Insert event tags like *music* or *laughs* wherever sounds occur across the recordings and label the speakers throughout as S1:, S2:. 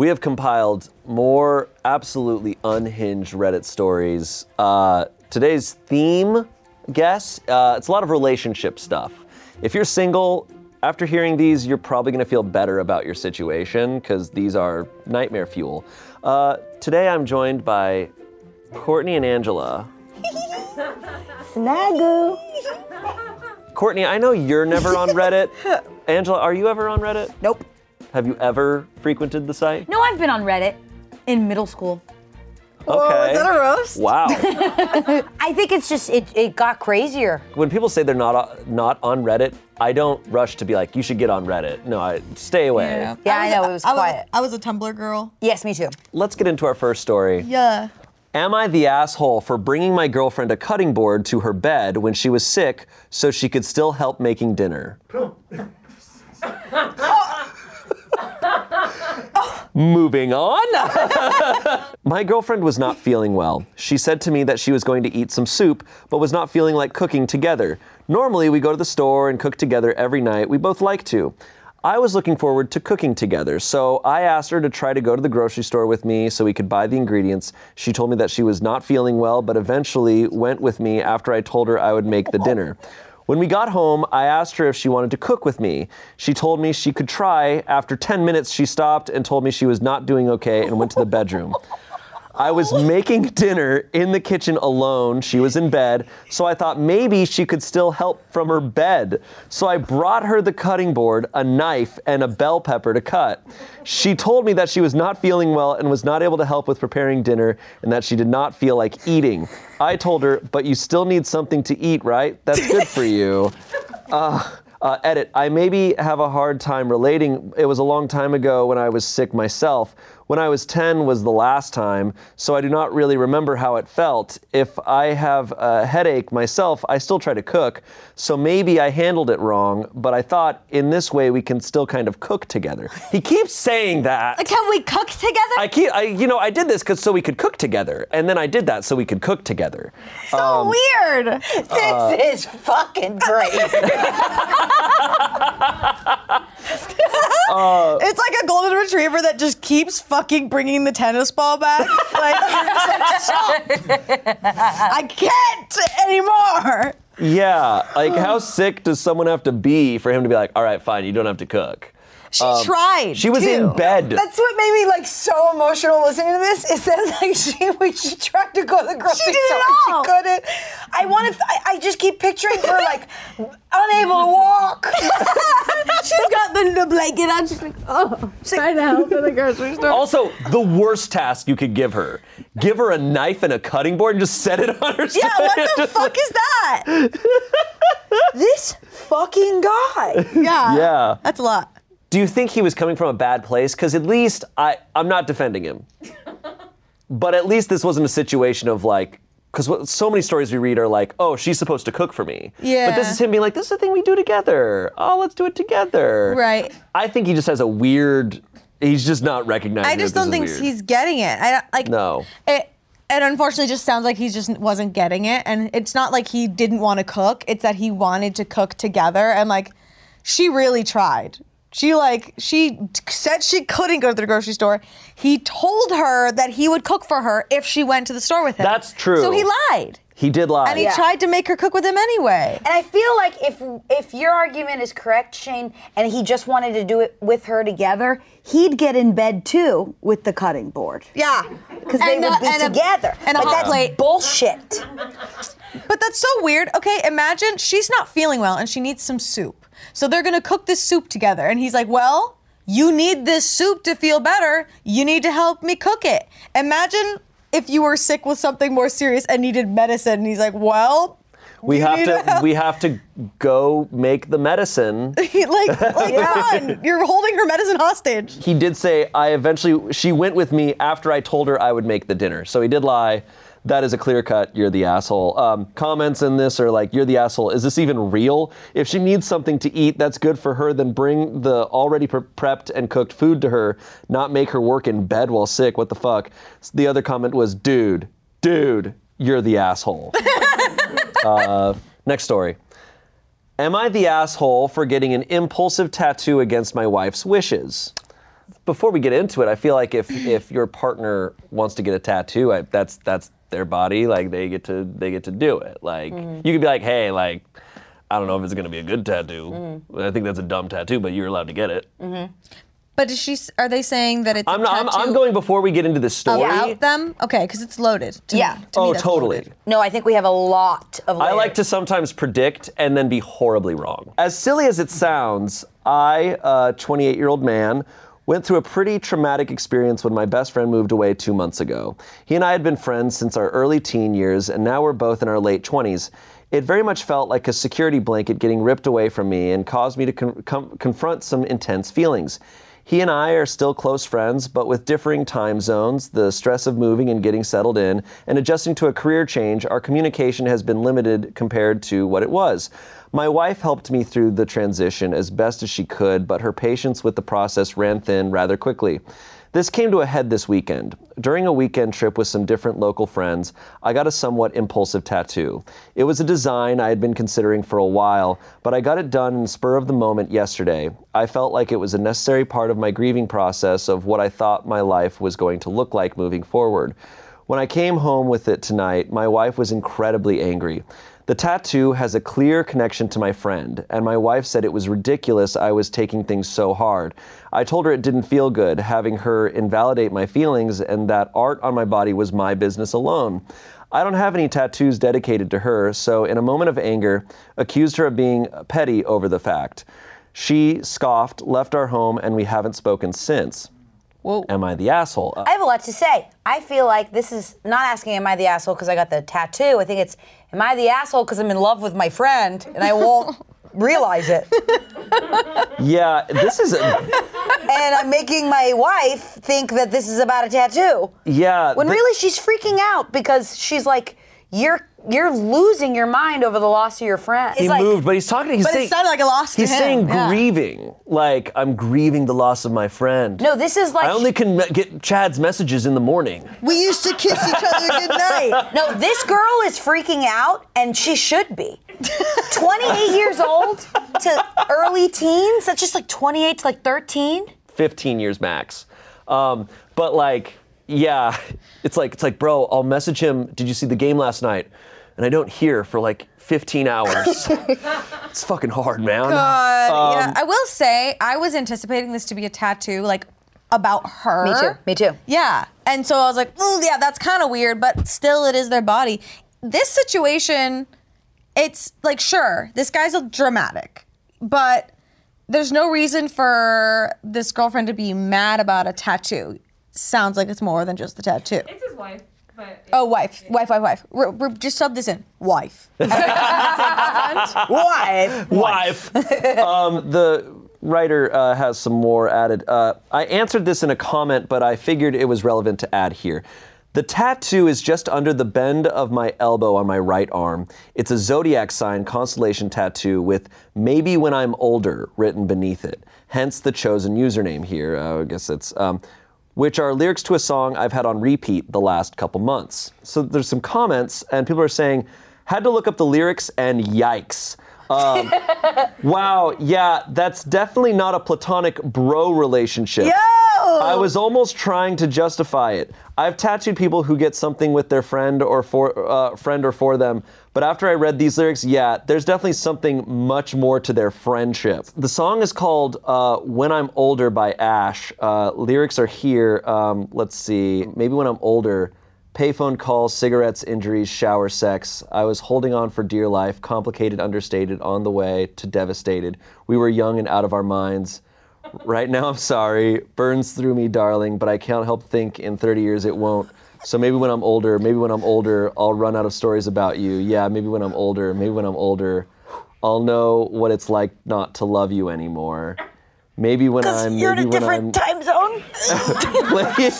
S1: we have compiled more absolutely unhinged Reddit stories. Uh, today's theme, guess, uh, it's a lot of relationship stuff. If you're single, after hearing these, you're probably going to feel better about your situation because these are nightmare fuel. Uh, today, I'm joined by Courtney and Angela.
S2: Snagoo.
S1: Courtney, I know you're never on Reddit. *laughs* Angela, are you ever on Reddit?
S2: Nope.
S1: Have you ever frequented the site?
S3: No, I've been on Reddit in middle school.
S1: Okay.
S2: is that a roast?
S1: Wow. *laughs*
S2: I think it's just it, it got crazier.
S1: when people say they're not not on Reddit, I don't rush to be like, you should get on Reddit. No, I stay away.
S2: Yeah, yeah I, know it was
S4: I
S2: quiet.
S4: I was a Tumblr girl.
S2: yes, me too.
S1: Let's get into our first story.
S4: Yeah.
S1: Am I the asshole for bringing my girlfriend a cutting board to her bed when she was sick so she could still help making dinner? *laughs* Oh, Moving on. my girlfriend was not feeling well. She said to me that she was going to eat some soup, but was not feeling like cooking together. Normally, we go to the store and cook together every night. We both like to. I was looking forward to cooking together, so I asked her to try to go to the grocery store with me so we could buy the ingredients. She told me that she was not feeling well, but eventually went with me after I told her I would make the dinner. When we got home, I asked her if she wanted to cook with me. She told me she could try. After 10 minutes, she stopped and told me she was not doing okay and went to the bedroom. *laughs* I was making dinner in the kitchen alone. She was in bed, so I thought maybe she could still help from her bed. So I brought her the cutting board, a knife, and a bell pepper to cut. She told me that she was not feeling well and was not able to help with preparing dinner and that she did not feel like eating. I told her, but you still need something to eat, right? That's good for you. *laughs* Uh, uh, edit. I maybe have a hard time relating. It was a long time ago when I was sick myself. When I was 10 was the last time, so I do not really remember how it felt. If I have a headache myself, I still try to cook, so maybe I handled it wrong, but I thought in this way we can still kind of cook together. He keeps saying that.
S3: Can we cook together?
S1: I keep, I, you know, I did this because so we could cook together, and then I did that so we could cook together.
S4: So
S1: Um,
S4: weird.
S1: uh,
S2: this is fucking great. *laughs* *laughs*
S4: it's like a golden retriever that just keeps fucking bringing the tennis ball back. Like, you're just like, stop. *laughs* I can't anymore.
S1: Yeah, like how sick does someone have to be for him to be like, all right, fine, you don't have to cook?
S4: She tried.
S1: Um, She was
S4: too.
S1: in bed.
S2: That's what made me like so emotional listening to this. Is that like she *laughs* when she tried to go to the grocery store.
S4: She did
S2: store
S4: it all.
S2: she couldn't. I want to. I, I just keep picturing her like unable to walk. *laughs*
S4: She's got the, the blanket on. She's like, oh, trying to help in the grocery store.
S1: Also, the worst task you could give her: give her a knife and a cutting board and just set it on her.
S4: yeah, what the
S1: Just
S4: fuck is that? *laughs*
S2: this fucking guy.
S4: Yeah.
S1: Yeah.
S4: That's a lot.
S1: Do you think he was coming from a bad place? Because at least I, I'm not defending him, but at least this wasn't a situation of like. Because so many stories we read are like, oh, she's supposed to cook for me. Yeah. But this is him being like, this is a thing we do together. Oh, let's do it together.
S4: Right.
S1: I think he just has a weird. He's just not recognizing.
S4: I just don't think he's getting it. I don't- like
S1: No.
S4: It, it unfortunately just sounds like he just wasn't getting it, and it's not like he didn't want to cook. It's that he wanted to cook together, and like she really tried. She like she said she couldn't go to the grocery store. He told her that he would cook for her if she went to the store with him.
S1: That's true.
S4: So he lied,
S1: He did lie.
S4: and he
S2: Yeah.
S4: tried to make her cook with him anyway.
S2: And I feel like if if your argument is correct, Shayne, and he just wanted to do it with her together, he'd get in bed too with the cutting board.
S4: Yeah,
S2: Because they
S4: And
S2: would
S4: a-
S2: be
S4: and a-
S2: together.
S4: and a
S2: but
S4: hot
S2: that's
S4: plate.
S2: bullshit.
S4: But that's so weird. Okay, imagine she's not feeling well and she needs some soup. So they're gonna cook this soup together. And he's like, Well, you need this soup to feel better. You need to help me cook it. Imagine if you were sick with something more serious and needed medicine. And he's like, Well,
S1: we
S4: you
S1: have to.
S4: help."
S1: We have to go make the medicine. *laughs*
S4: like, like *laughs* you're holding her medicine hostage.
S1: he did say I eventually. She went with me after I told her I would make the dinner. So he did lie. That is a clear cut. You're the asshole. Um, comments in this are like, "You're the asshole." Is this even real? If she needs something to eat, that's good for her. Then bring the already pre- prepped and cooked food to her. Not make her work in bed while sick. What the fuck? The other comment was, "Dude, dude, you're the asshole." *laughs* uh, next story. Am I the asshole for getting an impulsive tattoo against my wife's wishes? before we get into it, I feel like if if your partner wants to get a tattoo, I, that's that's their body. Like they get to they get to do it. Like
S2: Mm-hmm.
S1: you could be like, hey, like I don't know if it's gonna be a good tattoo.
S2: Mm-hmm.
S1: I think that's a dumb tattoo, but you're allowed to get it.
S4: But is she? Are they saying that it's?
S1: I'm
S4: a
S1: not. I'm, I'm going before we get into the story.
S4: about them? Okay, because it's loaded. To
S2: Yeah.
S4: Me. To
S1: oh,
S4: that's
S1: totally.
S4: loaded.
S2: No, I think we have a lot of.
S1: I like to sometimes predict and then be horribly wrong. As silly as it sounds, I, a 28 year old man, went through a pretty traumatic experience when my best friend moved away two months ago. He and I had been friends since our early teen years, and now we're both in our late 20s. It very much felt like a security blanket getting ripped away from me and caused me to con- com- confront some intense feelings. He and I are still close friends, but with differing time zones, the stress of moving and getting settled in, and adjusting to a career change, our communication has been limited compared to what it was. My wife helped me through the transition as best as she could, but her patience with the process ran thin rather quickly. This came to a head this weekend. During a weekend trip with some different local friends, I got a somewhat impulsive tattoo. It was a design I had been considering for a while, but I got it done in spur of the moment yesterday. I felt like it was a necessary part of my grieving process of what I thought my life was going to look like moving forward. When I came home with it tonight, my wife was incredibly angry. The tattoo has a clear connection to my friend, and my wife said it was ridiculous I was taking things so hard. I told her it didn't feel good having her invalidate my feelings and that art on my body was my business alone. I don't have any tattoos dedicated to her, so in a moment of anger, accused her of being petty over the fact. She scoffed, left our home, and we haven't spoken since.
S4: Whoa.
S1: Am I the asshole? Uh,
S2: I have a lot to say. I feel like this is not asking, am I the asshole because I got the tattoo? I think it's, am I the asshole because I'm in love with my friend and I won't *laughs* realize it?
S1: yeah, this is. A, *laughs*
S2: And I'm making my wife think that this is about a tattoo.
S1: yeah.
S2: When
S1: th-
S2: really she's freaking out because she's like, you're you're losing your mind over the loss of your friend.
S1: He
S2: like,
S1: moved, but he's talking. He's
S4: But it
S1: saying,
S4: sounded like a loss to
S1: He's
S4: him,
S1: saying
S4: yeah.
S1: grieving, like I'm grieving the loss of my friend.
S2: No, this is like
S1: I only can get Chad's messages in the morning.
S4: We used to kiss each other goodnight. *laughs*
S2: No, this girl is freaking out, and she should be. 28 years old to early teens? That's just like 28 to like 13?
S1: 15 years max. Um, but like, yeah, *laughs* it's like it's like, bro, I'll message him. Did you see the game last night? And I don't hear for like 15 hours. *laughs* it's fucking hard, man.
S4: God,
S1: Um,
S4: yeah. I will say, I was anticipating this to be a tattoo, like about her.
S2: Me too. Me too.
S4: Yeah. And so I was like, oh, yeah, that's kind of weird, but still, it is their body. This situation, it's like, sure, this guy's a dramatic, but there's no reason for this girlfriend to be mad about a tattoo. Sounds like it's more than just the tattoo.
S5: It's his wife, but
S4: Oh, wife, wife, wife, wife. R- r- just sub this in. *laughs* *laughs* Wife.
S2: Wife.
S1: Wife. um, the writer uh, has some more added. Uh, I answered this in a comment, but I figured it was relevant to add here. The tattoo is just under the bend of my elbow on my right arm. It's a zodiac sign constellation tattoo with maybe when I'm older written beneath it. Hence the chosen username here. Uh, I guess it's. Um, which are lyrics to a song I've had on repeat the last couple months. So there's some comments, and people are saying, had to look up the lyrics, and yikes. Um, *laughs* wow, yeah, that's definitely not a platonic bro relationship.
S2: Yo!
S1: I was almost trying to justify it. I've tattooed people who get something with their friend or for uh, friend or for them, but after I read these lyrics, yeah, there's definitely something much more to their friendship. The song is called uh, "When I'm Older" by Ash. Uh, lyrics are here. Um, let's see, maybe when I'm older. Payphone calls, cigarettes, injuries, shower sex. I was holding on for dear life, complicated, understated, on the way to devastated. We were young and out of our minds. Right now, I'm sorry. Burns through me, darling, but I can't help think in 30 years it won't. So maybe when I'm older, maybe when I'm older, I'll run out of stories about you. Yeah, maybe when I'm older, maybe when I'm older, I'll know what it's like not to love you anymore. Maybe when I'm
S2: You're in a different
S1: I'm
S2: time zone. *laughs*
S1: playing,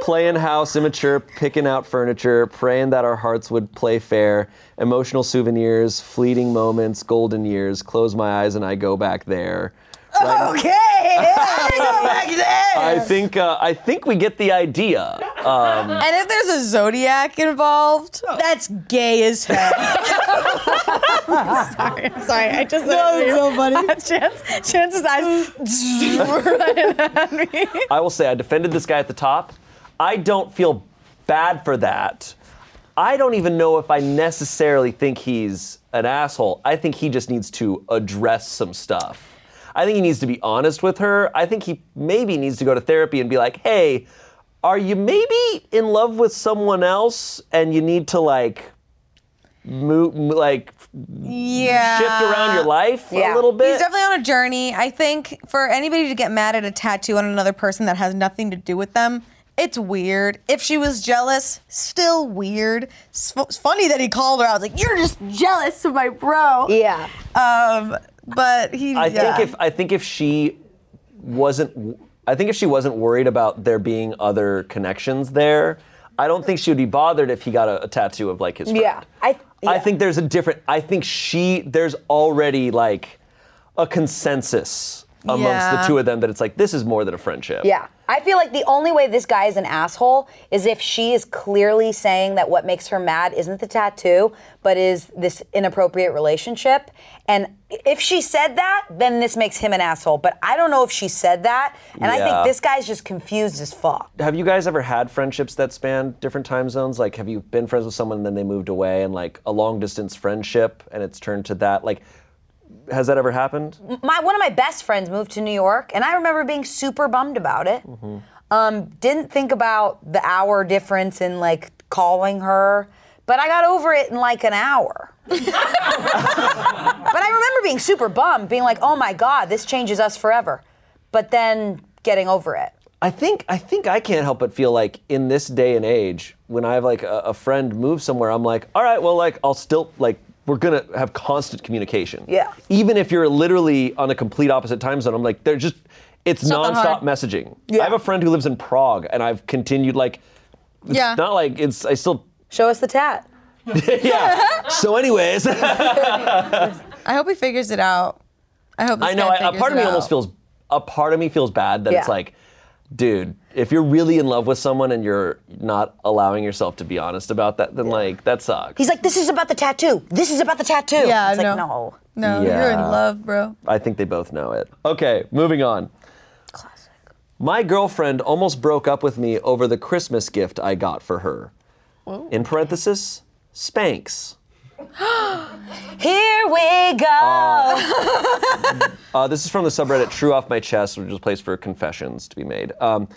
S1: playing house, immature, picking out furniture, praying that our hearts would play fair, emotional souvenirs, fleeting moments, golden years. Close my eyes and I go back there. Right- *laughs*
S2: okay. I go back there.
S1: I think uh, I think we get the idea. *laughs*
S4: and if there's a zodiac involved, that's gay as hell. *laughs* sorry, I'm sorry. I just no, it's so funny. Chance, Chance's eyes right at me.
S1: I will say I defended this guy at the top. I don't feel bad for that. I don't even know if I necessarily think he's an asshole. I think he just needs to address some stuff. I think he needs to be honest with her. I think he maybe needs to go to therapy and be like, hey, are you maybe in love with someone else and you need to like move, like
S4: Yeah.
S1: shift around your life
S2: Yeah.
S1: a little bit?
S4: He's definitely on a journey. I think for anybody to get mad at a tattoo on another person that has nothing to do with them, it's weird. If she was jealous, still weird. It's, fu- it's funny that he called her. I was like, "You're just jealous of my bro."
S2: Yeah.
S4: Um, but he.
S1: I
S4: yeah.
S1: think if I think if she wasn't, I think if she wasn't worried about there being other connections there, I don't think she would be bothered if he got a, a tattoo of like his friend.
S2: Yeah. I.
S1: I
S2: yeah.
S1: think there's a different. I think she there's already like a consensus amongst
S4: Yeah.
S1: the two of them that it's like this is more than a friendship.
S2: Yeah. I feel like the only way this guy is an asshole is if she is clearly saying that what makes her mad isn't the tattoo, but is this inappropriate relationship. And if she said that, then this makes him an asshole. But I don't know if she said that. And I
S1: Yeah.
S2: think this guy's just confused as fuck.
S1: Have you guys ever had friendships that span different time zones? Like, have you been friends with someone and then they moved away and like a long distance friendship and it's turned to that? Like, has that ever happened?
S2: my one of my best friends moved to New York, and I remember being super bummed about it. Um, didn't think about the hour difference in like calling her, but I got over it in like an hour. *laughs* but I remember being super bummed, being like, "Oh my God, this changes us forever," but then getting over it.
S1: I think I think I can't help but feel like in this day and age, when I have like a, a friend move somewhere, I'm like, all right, well, like I'll still like we're gonna have constant communication.
S2: Yeah.
S1: Even if you're literally on a complete opposite time zone, I'm like, they're just it's
S4: not
S1: nonstop
S4: hard.
S1: messaging.
S2: Yeah.
S1: I have a friend who lives in Prague, and I've continued like. It's
S4: Yeah.
S1: Not like it's. I still.
S2: Show us the tat. *laughs*
S1: yeah. so, anyways, *laughs*
S4: I hope he figures it out. I hope. This
S1: I know.
S4: guy
S1: I, a part of
S4: it
S1: me almost feels. A part of me feels bad that it's like, dude, if you're really in love with someone and you're not allowing yourself to be honest about that, then like that sucks.
S2: He's like, "This is about the tattoo. This is about the tattoo."
S4: Yeah,
S2: it's like,
S4: no.
S2: no.
S4: No, you're in love, bro.
S1: I think they both know it. Okay, moving on.
S2: Classic.
S1: My girlfriend almost broke up with me over the Christmas gift I got for her. In parenthesis, Spanx. *gasps*
S2: Here we go.
S1: Uh, this is from the subreddit True Off My Chest, which is a place for confessions to be made. Um,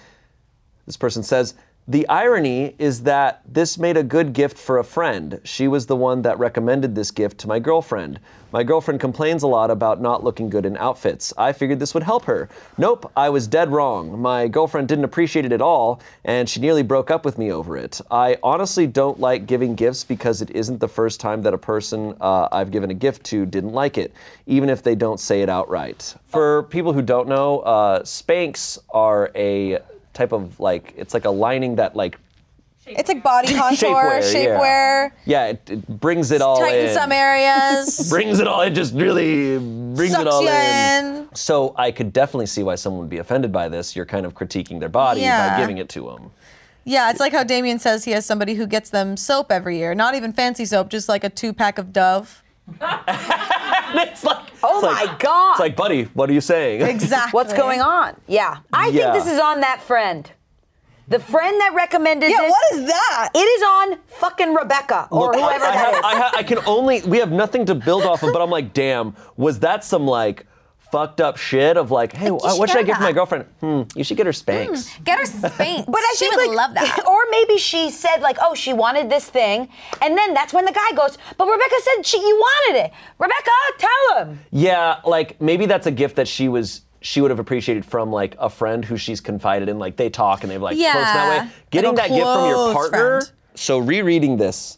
S1: this person says, The irony is that this made a good gift for a friend. She was the one that recommended this gift to my girlfriend. My girlfriend complains a lot about not looking good in outfits. I figured this would help her. Nope, I was dead wrong. My girlfriend didn't appreciate it at all, and she nearly broke up with me over it. I honestly don't like giving gifts because it isn't the first time that a person uh, I've given a gift to didn't like it, even if they don't say it outright. For people who don't know, uh, Spanx are a type of like, it's like a lining that like
S4: It's like body *laughs* contour,
S1: shapewear.
S4: shapewear,
S1: Yeah, yeah it, it brings it all
S4: tighten
S1: in.
S4: some areas. *laughs*
S1: brings it all. It just really brings it
S4: Sucks
S1: all
S4: you
S1: in.
S4: in.
S1: So I could definitely see why someone would be offended by this. You're kind of critiquing their body by
S4: Yeah.
S1: giving it to them.
S4: Yeah, it's like how Damien says he has somebody who gets them soap every year. Not even fancy soap, just like a two pack of Dove. *laughs*
S1: It's like,
S2: Oh
S1: it's like-
S2: my God.
S1: It's like, buddy, what are you saying? *laughs*
S4: Exactly.
S2: What's going on? Yeah. I
S1: Yeah.
S2: think this is on that friend. The friend that recommended
S4: Yeah,
S2: this.
S4: what is that?
S2: It is on fucking Rebecca or
S1: Look,
S2: whoever
S1: I, I
S2: that
S1: have,
S2: is.
S1: I, ha- I can only. We have nothing to build off of, but I'm like, damn, was that some like fucked up shit of like, hey,
S4: you
S1: what
S4: should
S1: I
S4: get
S1: give my girlfriend? Hmm, you should get her Spanx.
S3: Get her Spanx. *laughs*
S2: But I
S3: she
S2: think
S3: would
S2: like,
S3: love that.
S2: Or maybe she said like, oh, she wanted this thing, and then that's when the guy goes, but Rebecca said she you wanted it. Rebecca, tell him.
S1: Yeah, like maybe that's a gift that she was she would have appreciated from like a friend who she's confided in. Like they talk and they've like close that
S4: Yeah,
S1: way. Getting that gift from your
S4: close
S1: partner.
S4: friend.
S1: So rereading this,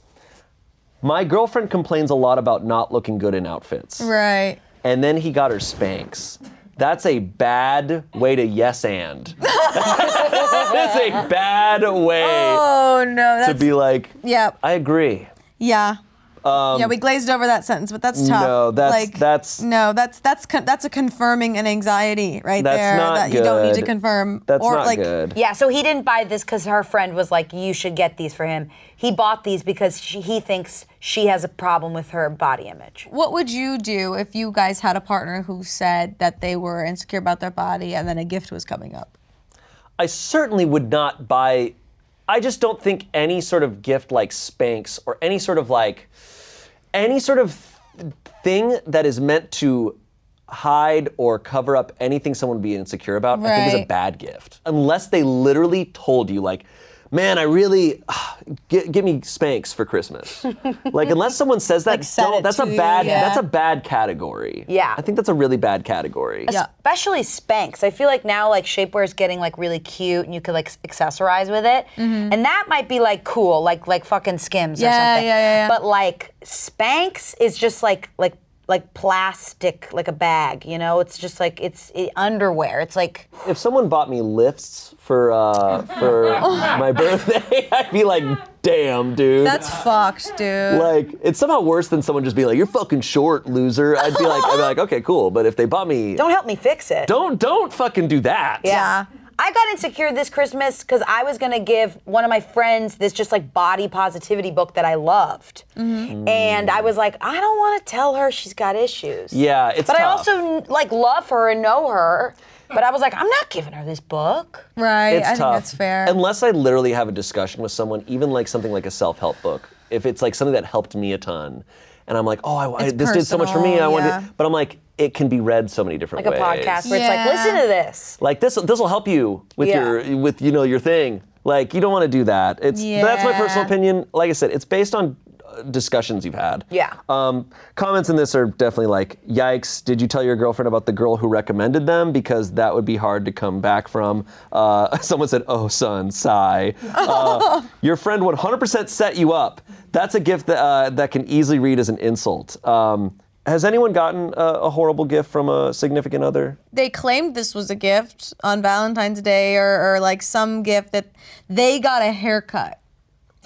S1: my girlfriend complains a lot about not looking good in outfits,
S4: Right.
S1: And then he got her Spanx. That's a bad way to yes and. *laughs* That's a bad way
S4: Oh no,
S1: to
S4: that's
S1: be like.
S4: yeah,
S1: I agree.
S4: yeah. Um, yeah, we glazed over that sentence, but that's tough.
S1: No, that's-
S4: like,
S1: that's-
S4: no, that's that's con- that's a confirming an anxiety right
S1: That's
S4: there
S1: not
S4: that you don't need to confirm.
S1: That's
S4: or
S1: not
S4: like,
S1: good.
S2: Yeah, so he didn't buy this because her friend was like, "You should get these for him." He bought these because she, he thinks she has a problem with her body image.
S4: What would you do if you guys had a partner who said that they were insecure about their body and then a gift was coming up?
S1: I certainly would not buy. I just don't think any sort of gift like Spanx or any sort of like any sort of thing that is meant to hide or cover up anything someone would be insecure about, I think is a
S4: Right.
S1: bad gift. Unless they literally told you like, man, I really *sighs* get, get me Spanx for Christmas. *laughs* like unless someone says that,
S4: Like, said
S1: don't,
S4: it
S1: that's a
S4: to you,
S1: bad
S4: yeah.
S1: that's a bad category.
S2: Yeah.
S1: I think that's a really bad category.
S4: Yeah.
S2: Especially Spanx. I feel like now like shapewear is getting like really cute and you could like s- accessorize with it. And that might be like cool, like like fucking Skims or
S4: Mm-hmm. Yeah,
S2: something.
S4: yeah, yeah, yeah.
S2: But like Spanx is just like like like plastic, like a bag, you know? It's just like it's it, underwear. It's like
S1: if someone bought me lifts for uh, for *laughs* my birthday, *laughs* I'd be like, "Damn, dude!"
S4: That's fucked, dude.
S1: like it's somehow worse than someone just being like, "You're fucking short, loser." I'd be like, I'd be like, "Okay, cool," but if they bought me,
S2: don't help me fix it.
S1: don't don't fucking do that.
S4: Yeah.
S2: I got insecure this Christmas because I was gonna give one of my friends this just like body positivity book that I loved,
S1: Mm-hmm.
S2: and I was like, I don't want to tell her she's got issues.
S1: Yeah, it's
S2: But I also like love her and know her, but I was like, I'm not giving her this book.
S4: Right.
S1: It's
S4: I think
S1: tough.
S4: that's fair.
S1: Unless I literally have a discussion with someone, even like something like a self-help book. If it's like something that helped me a ton, and I'm like, oh, I, I-
S4: It's
S1: this did so much for me. I
S4: personal,
S1: want
S4: yeah.
S1: to, but I'm like, it can be read so many different ways.
S2: Like a podcast where it's like, listen to this.
S1: like this this will help you with
S2: Yeah.
S1: your with you know your thing like you don't want to do that it's that's my personal opinion like i said it's based on discussions you've had.
S2: Yeah.
S1: um, comments in this are definitely like yikes did you tell your girlfriend about the girl who recommended them? Because that would be hard to come back from. Uh, *laughs* someone said oh son sigh. Uh, *laughs* your friend 100% set you up. That's a gift that, uh, that can easily read as an insult. Um, has anyone gotten a, a horrible gift from a significant other?
S4: They claimed this was a gift on Valentine's Day or, or like some gift that they got a haircut.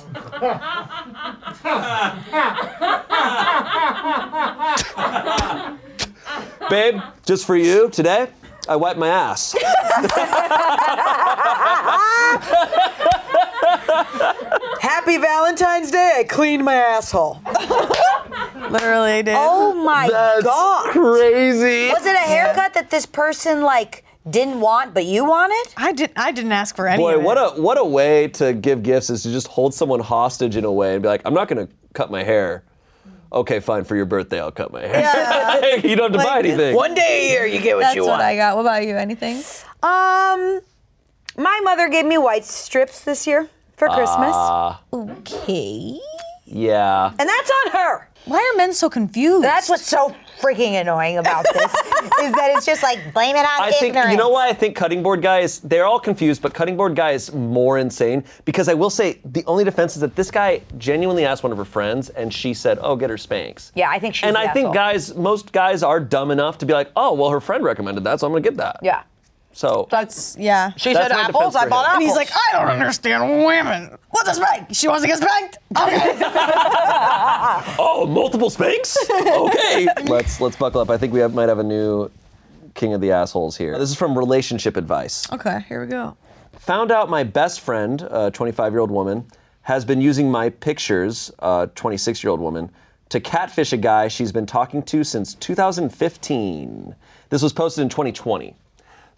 S4: *laughs*
S1: Babe, just for you today, I wiped my ass. *laughs*
S2: Happy Valentine's Day. I cleaned my asshole.
S4: Literally, dude.
S2: Oh my
S1: That's
S2: god.
S1: crazy.
S2: Was it a haircut that this person like didn't want but you wanted?
S4: I didn't. I didn't ask for any.
S1: Boy,
S4: of it.
S1: what a what a way to give gifts is to just hold someone hostage in a way and be like, I'm not gonna cut my hair. Okay, fine. For your birthday, I'll cut my hair. *laughs* you don't have to buy anything.
S2: One day a year you get what
S4: That's
S2: you
S4: what
S2: want.
S4: I got. What about you? Anything?
S2: Um, my mother gave me white strips this year for Christmas,
S1: Ah,
S4: Okay.
S1: yeah.
S2: and that's on her.
S4: Why are men so confused?
S2: That's what's so freaking annoying about this *laughs* is that it's just like blame it on
S1: I think
S2: ignorance.
S1: you know why I think cutting board guy is they're all confused, but cutting board guy is more insane because I will say the only defense is that this guy genuinely asked one of her friends and she said, "Oh, get her Spanx."
S2: Yeah, I think she's
S1: And I think guys, most guys are dumb enough to be like, "Oh, well, her friend recommended that, so I'm gonna get that."
S2: Yeah.
S1: So
S4: That's yeah.
S2: She
S1: That's
S2: said
S1: my
S2: apples.
S1: defense
S2: I bought
S1: him.
S2: apples.
S4: And he's like, I don't understand women. What's a spank? She wants to get spanked. Okay. *laughs*
S1: Oh, multiple Spanx? okay. *laughs* let's let's buckle up. I think we have, might have a new king of the assholes here. This is from relationship advice.
S4: okay, here we go.
S1: Found out my best friend, a 25 year old woman, has been using my pictures, a 26 year old woman, to catfish a guy she's been talking to since 2015. This was posted in 2020.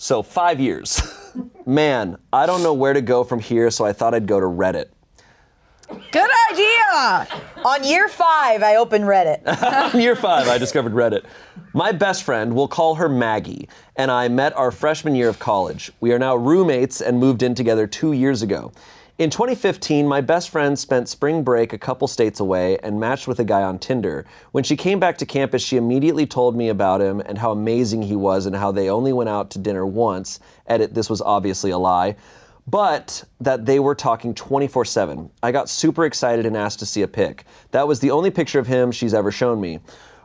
S1: So, five years. *laughs* Man, I don't know where to go from here, so I thought I'd go to Reddit.
S4: Good idea.
S2: on year five, I opened Reddit. *laughs*
S1: Year five, I discovered Reddit. My best friend, we'll call her Maggie, and I met our freshman year of college. We are now roommates and moved in together two years ago. In 2015, my best friend spent spring break a couple states away and matched with a guy on Tinder. When she came back to campus, she immediately told me about him and how amazing he was and how they only went out to dinner once. Edit, this was obviously a lie but that they were talking 24 7. I got super excited and asked to see a pic. That was the only picture of him she's ever shown me.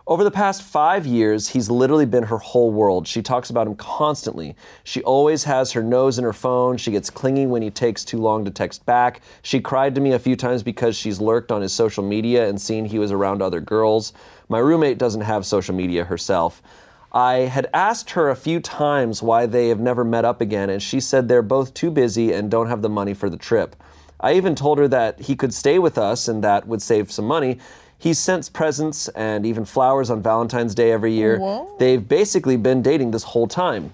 S1: Over the past five years, he's literally been her whole world. She talks about him constantly. She always has her nose in her phone. She gets clingy when he takes too long to text back. She cried to me a few times because she's lurked on his social media and seen he was around other girls. My roommate doesn't have social media herself. I had asked her a few times why they have never met up again, and she said they're both too busy and don't have the money for the trip. I even told her that he could stay with us and that would save some money. He sends presents and even flowers on Valentine's Day every year. They've basically been dating this whole time.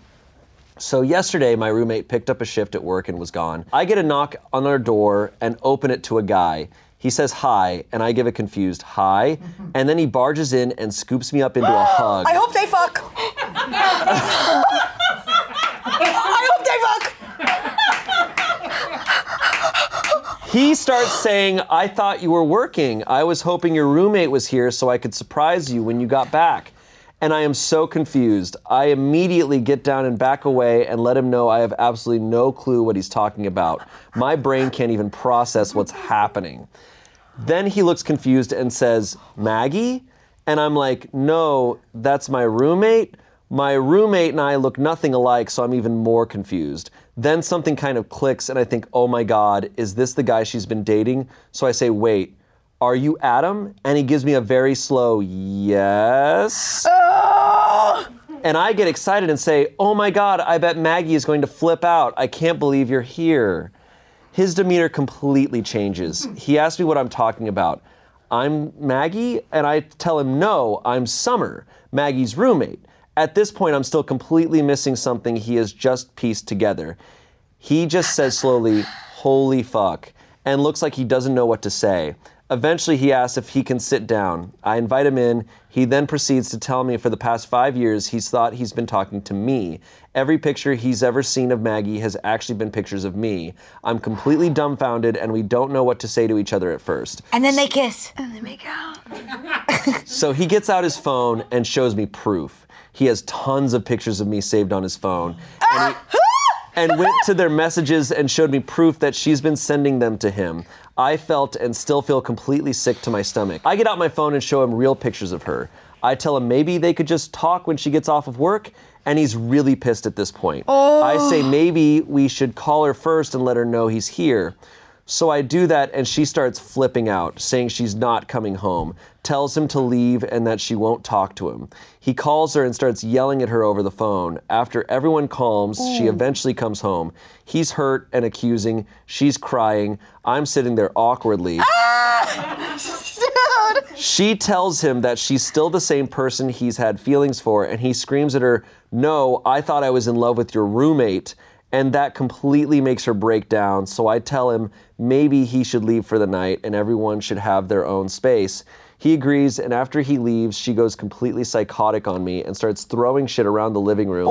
S1: So yesterday, my roommate picked up a shift at work and was gone. I get a knock on our door and open it to a guy. He says hi, and I give a confused hi, and then he barges in and scoops me up into a *gasps* hug.
S2: I hope they fuck. *laughs* I hope they fuck.
S1: He starts saying, I thought you were working. I was hoping your roommate was here so I could surprise you when you got back. And I am so confused. I immediately get down and back away and let him know I have absolutely no clue what he's talking about. My brain can't even process what's happening. Then he looks confused and says, Maggie? And I'm like, no, that's my roommate. My roommate and I look nothing alike, so I'm even more confused. Then something kind of clicks, and I think, oh my God, is this the guy she's been dating? So I say, wait, are you Adam? And he gives me a very slow yes. Oh! And I get excited and say, oh my God, I bet Maggie is going to flip out. I can't believe you're here. His demeanor completely changes. Hmm. He asks me what I'm talking about. I'm Maggie, and I tell him, no, I'm Summer, Maggie's roommate. At this point, I'm still completely missing something he has just pieced together. He just says slowly, *laughs* holy fuck, and looks like he doesn't know what to say. Eventually, he asks if he can sit down. I invite him in. He then proceeds to tell me for the past five years he's thought he's been talking to me. Every picture he's ever seen of Maggie has actually been pictures of me. I'm completely dumbfounded, and we don't know what to say to each other at first.
S2: And then they kiss. And then they make *laughs* out. *laughs*
S1: so he gets out his phone and shows me proof. He has tons of pictures of me saved on his phone. And, he- *gasps* ah! and went to their messages and showed me proof that she's been sending them to him. I felt and still feel completely sick to my stomach. I get out my phone and show him real pictures of her. I tell him maybe they could just talk when she gets off of work, and he's really pissed at this point. I say oh. maybe we should call her first and let her know he's here. So I do that, and she starts flipping out, saying she's not coming home, tells him to leave and that she won't talk to him. He calls her and starts yelling at her over the phone. After everyone calms, she oh. eventually comes home. He's hurt and accusing. She's crying. I'm sitting there awkwardly. Ah! *laughs* She tells him that she's still the same person he's had feelings for, and he screams at her, No, I thought I was in love with your roommate. And that completely makes her break down. So I tell him maybe he should leave for the night and everyone should have their own space. He agrees, and after he leaves, she goes completely psychotic on me and starts throwing shit around the living room.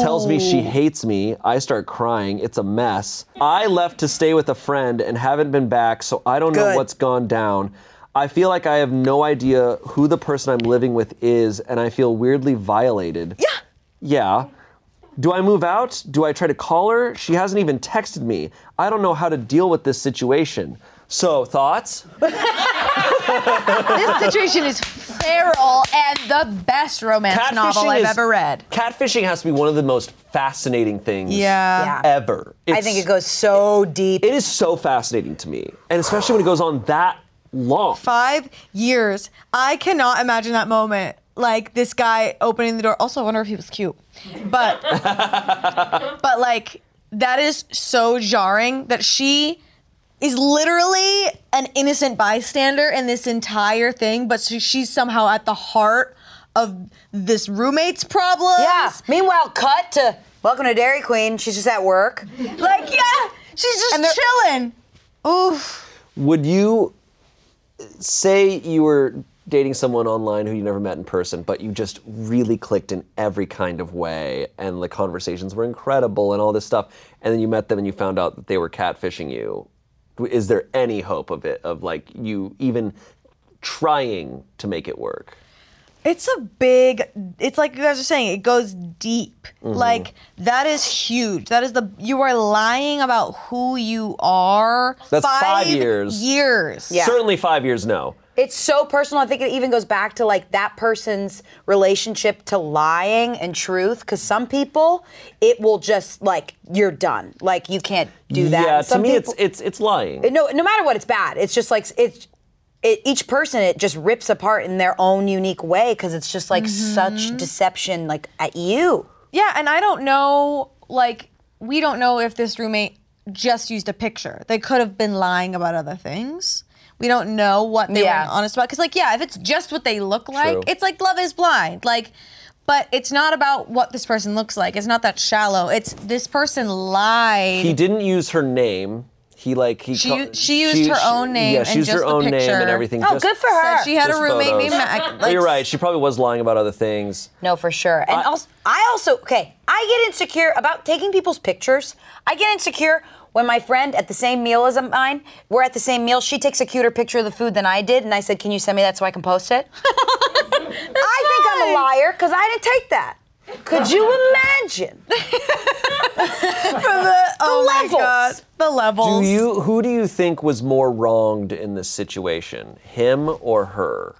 S1: Tells me she hates me. I start crying. It's a mess. I left to stay with a friend and haven't been back, so I don't know what's gone down. I feel like I have no idea who the person I'm living with is, and I feel weirdly violated. Yeah. Yeah. Do I move out? Do I try to call her? She hasn't even texted me. I don't know how to deal with this situation. So, thoughts? *laughs*
S4: This situation is feral and the best romance novel I've
S1: is-
S4: ever read.
S1: Catfishing has to be one of the most fascinating things
S4: Yeah.
S2: Yeah.
S1: ever.
S2: I think it goes so deep.
S1: It is so fascinating to me, and especially when it goes on that long.
S4: Five years. I cannot imagine that moment. Like this guy opening the door. Also, I wonder if he was cute. But, *laughs* but like, that is so jarring that she is literally an innocent bystander in this entire thing, but she, she's somehow at the heart of this roommate's problems.
S2: yeah. Meanwhile, cut to Welcome to Dairy Queen. She's just at work.
S4: Like, yeah, she's just chilling. Oof.
S1: Would you say you were dating someone online who you never met in person, but you just really clicked in every kind of way, and the conversations were incredible and all this stuff, and then you met them and you found out that they were catfishing you? Is there any hope of it, of like you even trying to make it work?
S4: It's a big. It's like you guys are saying. It goes deep.
S1: Mm-hmm.
S4: Like that is huge. That is the. You are lying about who you are.
S1: That's five years.
S4: Years.
S2: Yeah.
S1: Certainly five years, no.
S2: It's so personal. I think it even goes back to like that person's relationship to lying and truth. Because some people, it will just like you're done. Like you can't do that.
S1: Yeah,
S2: And
S1: to me,
S2: people-
S1: it's it's it's lying.
S2: no, no matter what, it's bad. It's just like it's. It, each person it just rips apart in their own unique way because it's just like
S4: Mm-hmm.
S2: such deception like at you
S4: Yeah, and I don't know, like, we don't know if this roommate just used a picture. They could have been lying about other things. We don't know what they
S2: Yeah.
S4: were honest about. Because, like, yeah, if it's just what they look like,
S1: True.
S4: it's like Love is Blind. Like, but it's not about what this person looks like. It's not that shallow. It's this person lied.
S1: he didn't use her name. He like he.
S4: She
S1: ca-
S4: she used her own name
S1: Yeah, she
S4: and
S1: used her
S4: just the
S1: own name and everything.
S2: Oh,
S1: just-
S2: good for her.
S4: Said she had a roommate
S1: photos.
S4: named Mac. Like,
S1: You're right. She probably was lying about other things.
S2: No, for sure. And also, I also okay. I get insecure about taking people's pictures. I get insecure when my friend at the same meal as mine, we're at the same meal. She takes a cuter picture of the food than I did, and I said, "Can you send me that so I can post it?" *laughs* I think I'm a liar because I didn't take that. Could you imagine? *laughs*
S4: oh my
S2: levels.
S4: God. The levels.
S1: Do you? Who do you think was more wronged in this situation, him or her?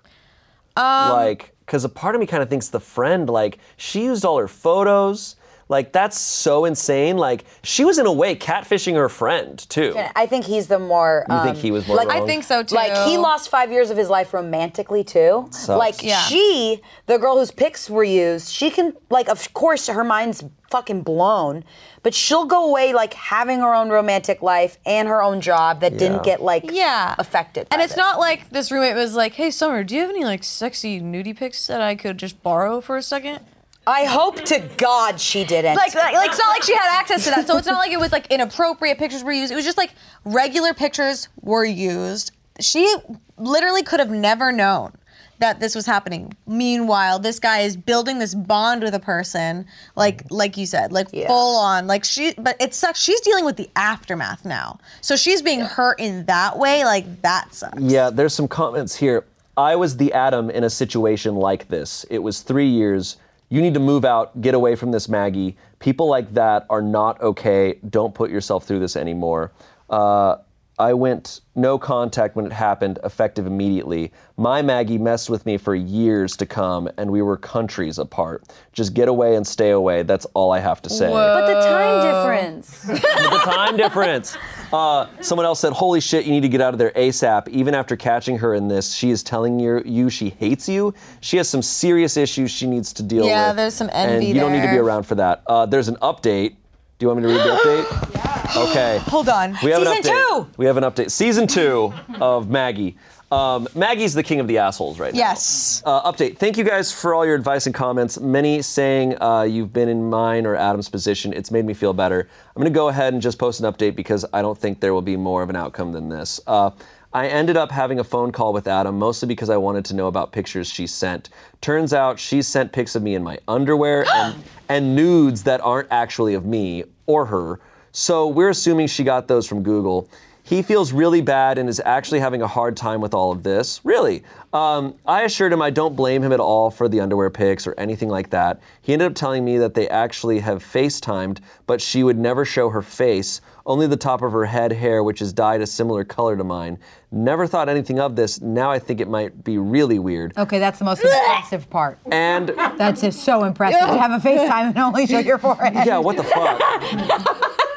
S4: Um,
S1: like, because a part of me kind of thinks the friend, like, she used all her photos. Like, that's so insane. Like, she was in a way catfishing her friend too.
S2: I think he's the more.
S1: You think
S2: um,
S1: he was more
S2: like,
S1: wrong?
S4: I think so too.
S2: Like he lost five years of his life romantically too.
S1: Sucks.
S2: Like
S4: Yeah.
S2: she, the girl whose pics were used, she can like of course her mind's fucking blown, but she'll go away like having her own romantic life and her own job that
S1: Yeah.
S2: didn't get like
S4: yeah
S2: affected.
S4: and
S2: by
S4: it's
S2: this.
S4: not like this roommate was like hey summer do you have any like sexy nudie pics that i could just borrow for a second
S2: I hope to God she didn't.
S4: like, like, like it's not like she had access to that so it's not like it was like inappropriate pictures were used it was just like regular pictures were used she literally could have never known that this was happening meanwhile this guy is building this bond with a person like like you said like
S2: Yeah.
S4: full on like she but it sucks she's dealing with the aftermath now so she's being hurt in that way like that sucks
S1: Yeah, there's some comments here. I was the Adam in a situation like this. It was three years. You need to move out, get away from this Maggie. People like that are not okay. Don't put yourself through this anymore. Uh, I went no contact when it happened, effective immediately. My Maggie messed with me for years to come, and we were countries apart. Just get away and stay away. That's all I have to say.
S2: but the time difference. *laughs*
S1: the time difference. Uh, someone else said, "Holy shit, you need to get out of there ASAP." Even after catching her in this, she is telling you, you she hates you. She has some serious issues she needs to deal with.
S4: Yeah, there's some
S1: and
S4: envy
S1: you don't need to be
S4: there.
S1: around for that. Uh, there's an update. Do you want me to read the *gasps* update? Okay.
S4: hold on
S1: We have an update.
S2: two.
S1: We have an update. Season two of Maggie. Um, Maggie's the king of the assholes right now.
S4: Yes.
S1: Uh, update. Thank you guys for all your advice and comments. Many saying uh, you've been in mine or Adam's position. It's made me feel better. I'm going to go ahead and just post an update because I don't think there will be more of an outcome than this. Uh, I ended up having a phone call with Adam mostly because I wanted to know about pictures she sent. Turns out she sent pics of me in my underwear *gasps* and, and nudes that aren't actually of me or her. So we're assuming she got those from Google. He feels really bad and is actually having a hard time with all of this. Really. Um, I assured him I don't blame him at all for the underwear pics or anything like that. He ended up telling me that they actually have FaceTimed, but she would never show her face, only the top of her head hair, which is dyed a similar color to mine. Never thought anything of this. Now I think it might be really weird.
S2: Okay, that's the most impressive part.
S1: And
S2: That's just so impressive to have a FaceTime and only show your forehead.
S1: yeah, what the fuck? *laughs*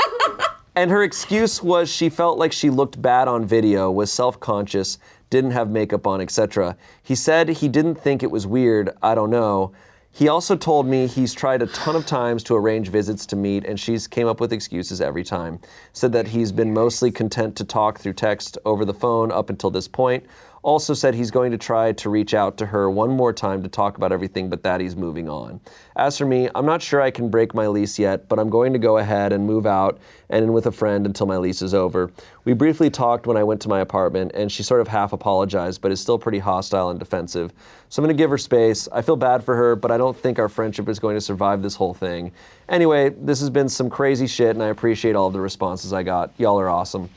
S1: and her excuse was she felt like she looked bad on video, was self conscious, didn't have makeup on, etc. He said he didn't think it was weird. I don't know. He also told me he's tried a ton of times to arrange visits to meet, and she's came up with excuses every time. Said that he's been mostly content to talk through text over the phone up until this point. Also said he's going to try to reach out to her one more time to talk about everything, but that he's moving on. As for me, I'm not sure I can break my lease yet, but I'm going to go ahead and move out and in with a friend until my lease is over. We briefly talked when I went to my apartment, and she sort of half apologized, but is still pretty hostile and defensive. So I'm going to give her space. I feel bad for her, but I don't think our friendship is going to survive this whole thing. Anyway, this has been some crazy shit, and I appreciate all the responses I got. Y'all are awesome.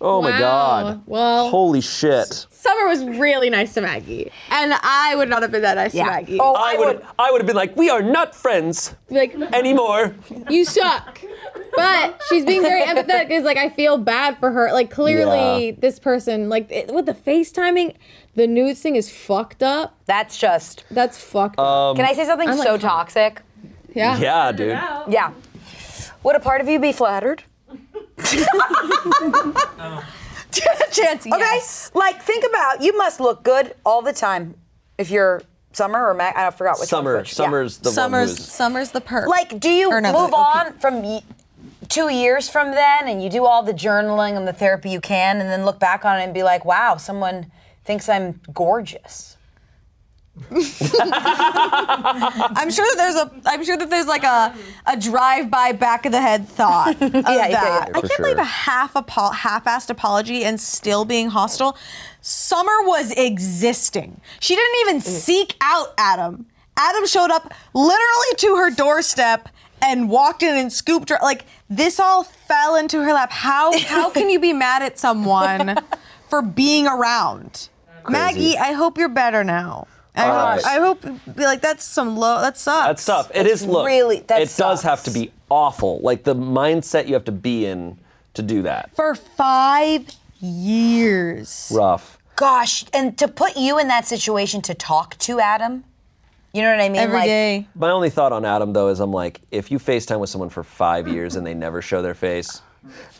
S1: Oh my God.
S5: Well-
S1: holy shit.
S5: Summer was really nice to Maggie, and I would not have been that nice
S2: Yeah.
S5: to Maggie.
S2: Oh,
S1: I
S2: I
S1: would
S2: would.
S1: I would have been like, we are not friends
S5: Like
S1: anymore. *laughs*
S5: you suck. But she's being very empathetic. Is like I feel bad for her. Like clearly,
S1: Yeah.
S5: this person, like it, with the FaceTiming, the nudes thing is fucked up.
S2: That's just.
S5: That's fucked up.
S1: Um,
S2: Can I say something
S5: I'm
S2: so
S5: huh.
S2: toxic?
S5: yeah.
S1: Yeah, dude.
S2: Yeah. Would a part of you be flattered?
S4: Chancy.
S2: Okay. Like, think about you must look good all the time if you're Summer or Mac. I forgot which
S1: Summer.
S2: one's which. Yeah.
S1: Summer's the
S4: Summer's
S1: one who's.
S4: Summer's the perk.
S2: Like, do you
S4: no,
S2: move
S4: the OP.
S2: on from y- two years from then and you do all the journaling and the therapy you can and then look back on it and be like, wow, someone thinks I'm gorgeous? *laughs*
S4: I'm sure that there's a I'm sure that there's like a a drive-by back of the head thought *laughs* of
S2: yeah, yeah.
S4: that. I
S1: For
S4: can't believe
S1: sure.
S4: a half apo- half-assed apology and still being hostile. Summer was existing. She didn't even mm. seek out Adam. Adam showed up literally to her doorstep and walked in and scooped her like this all fell into her lap. How how can you be *laughs* mad at someone for being around? Maggie, I hope you're better now. I
S1: All
S4: hope,
S1: right.
S4: I hope like that's some low that sucks.
S1: That's tough. It is. Look,
S2: really- that
S1: it does have to be awful. Like the mindset you have to be in to do that.
S4: For five years.
S1: Rough.
S2: Gosh, and to put you in that situation to talk to Adam, you know what I mean?
S4: Every
S2: like,
S4: day.
S1: My only thought on Adam though is I'm like, if you FaceTime with someone for five years and they never show their face.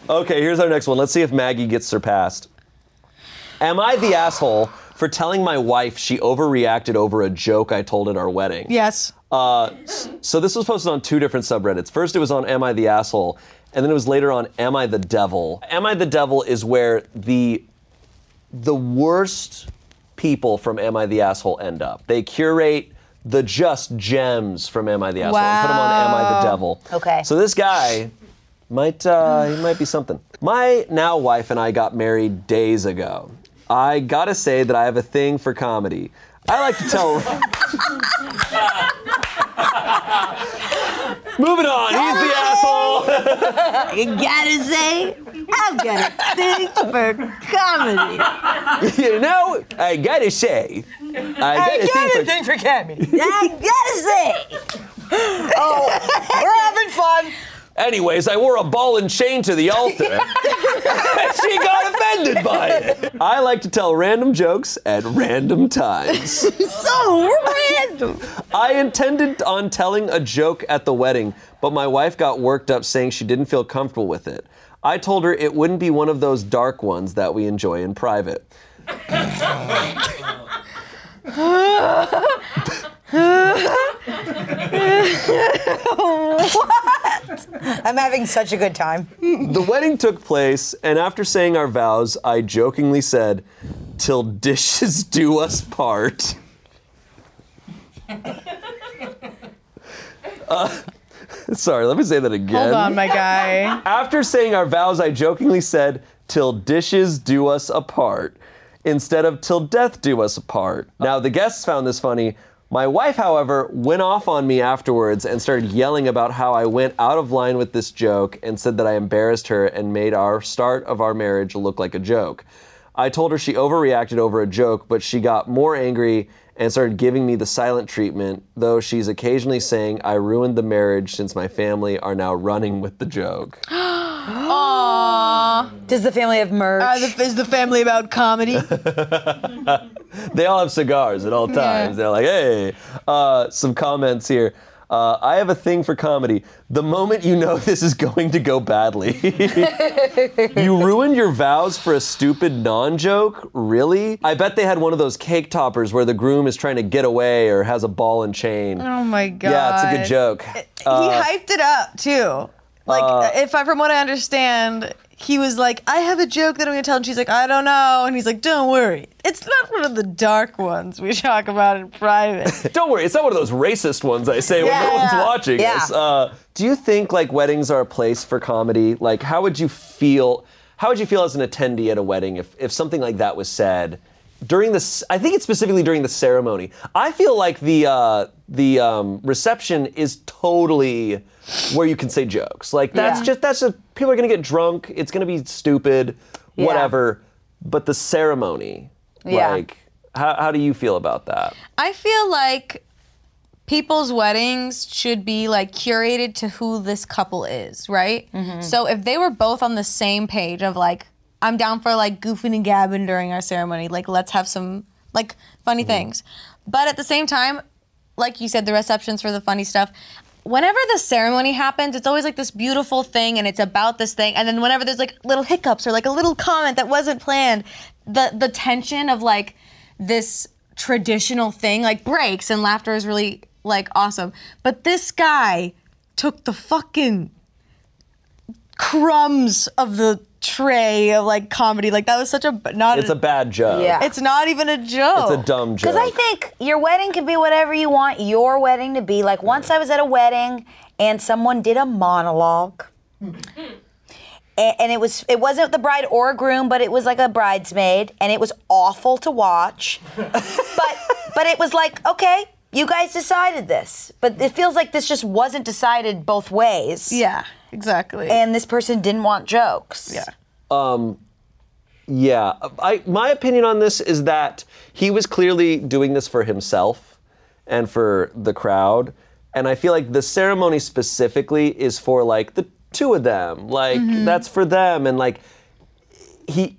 S1: Okay, here's our next one. Let's see if Maggie gets surpassed. Am I the asshole for telling my wife she overreacted over a joke I told at our wedding?
S4: Yes.
S1: Uh, so this was posted on two different subreddits. First, it was on "Am I the asshole," and then it was later on "Am I the devil?" "Am I the devil?" is where the the worst people from "Am I the asshole?" end up. They curate the just gems from "Am I the asshole?" and put them on "Am I the devil?"
S2: Okay.
S1: So this guy might uh, he might be something. My now wife and I got married days ago. I gotta say that I have a thing for comedy. I like to tell. *laughs* Moving on, he's the asshole.
S4: You gotta say, I've got a thing for comedy.
S1: you know, I gotta say, I got a thing for.
S2: for comedy.
S4: I gotta say.
S2: Oh, we're having fun.
S1: Anyways, I wore a ball and chain to the altar. and *laughs* *laughs* she got offended by it. I like to tell random jokes at random times. *laughs*
S4: So random.
S1: I intended on telling a joke at the wedding, but my wife got worked up saying she didn't feel comfortable with it. I told her it wouldn't be one of those dark ones that we enjoy in private. *laughs*
S2: I'm having such a good time.
S1: The wedding took place, and after saying our vows, I jokingly said, Till dishes *laughs* do us part. *laughs* Uh, sorry, let me say that again.
S4: Hold on, my guy.
S1: After saying our vows, I jokingly said, Till dishes do us apart, instead of Till death do us apart. Now, the guests found this funny. My wife, however, went off on me afterwards and started yelling about how I went out of line with this joke and said that I embarrassed her and made our start of our marriage look like a joke. I told her she overreacted over a joke, but she got more angry and started giving me the silent treatment, though she's occasionally saying I ruined the marriage since my family are now running with the joke. *gasps* *gasps* *gasps*
S4: Aww.
S2: Does the family have merch?
S4: Uh, the, is the family about comedy? *laughs*
S1: They all have cigars at all times. They're like, hey, uh, some comments here. Uh, I have a thing for comedy. The moment you know *laughs* this is going to go badly, *laughs* you ruined your vows for a stupid non joke? Really? I bet they had one of those cake toppers where the groom is trying to get away or has a ball and chain.
S4: oh my god.
S1: yeah, it's a good joke.
S4: he hyped it up too. Like, if I, from what I understand, he was like, "I have a joke that I'm gonna tell," and she's like, "I don't know," and he's like, "Don't worry, it's not one of the dark ones we *laughs* talk about in private." *laughs*
S1: Don't worry, it's not one of those racist ones I say when no
S4: Yeah.
S1: one's watching
S2: Yeah.
S1: us. Uh, do you think like weddings are a place for comedy? Like, how would you feel? How would you feel as an attendee at a wedding if, if something like that was said during this? I think it's specifically during the ceremony. I feel like the uh, the um, reception is totally where you can say jokes. Like that's
S2: Yeah.
S1: just that's just people are gonna get drunk. It's gonna be stupid.
S2: Yeah.
S1: whatever. But the ceremony,
S2: Yeah.
S1: like, how, how do you feel about that?
S4: I feel like people's weddings should be like curated to who this couple is, right? Mm-hmm. So if they were both on the same page of like, I'm down for like goofing and gabbing during our ceremony, like let's have some like funny mm-hmm. things. But at the same time, like you said, the receptions for the funny stuff. Whenever the ceremony happens, it's always like this beautiful thing and it's about this thing. And then whenever there's like little hiccups or like a little comment that wasn't planned, the the tension of like this traditional thing like breaks and laughter is really like awesome. But this guy took the fucking crumbs of the tray of like comedy. Like that was such a not
S1: It's a bad joke.
S2: Yeah.
S4: it's not even a joke.
S1: It's a dumb joke.
S2: Because I think your wedding can be whatever you want your wedding to be. Like once I was at a wedding and someone did a monologue. *laughs* A- And it was it wasn't the bride or groom, but it was like a bridesmaid, and it was awful to watch. *laughs* but but it was like, okay, you guys decided this. But it feels like this just wasn't decided both ways.
S4: yeah, exactly.
S2: And this person didn't want jokes.
S4: yeah.
S1: Um, yeah, I my opinion on this is that he was clearly doing this for himself and for the crowd, and I feel like the ceremony specifically is for like the two of them, like
S2: Mm-hmm.
S1: that's for them, and like he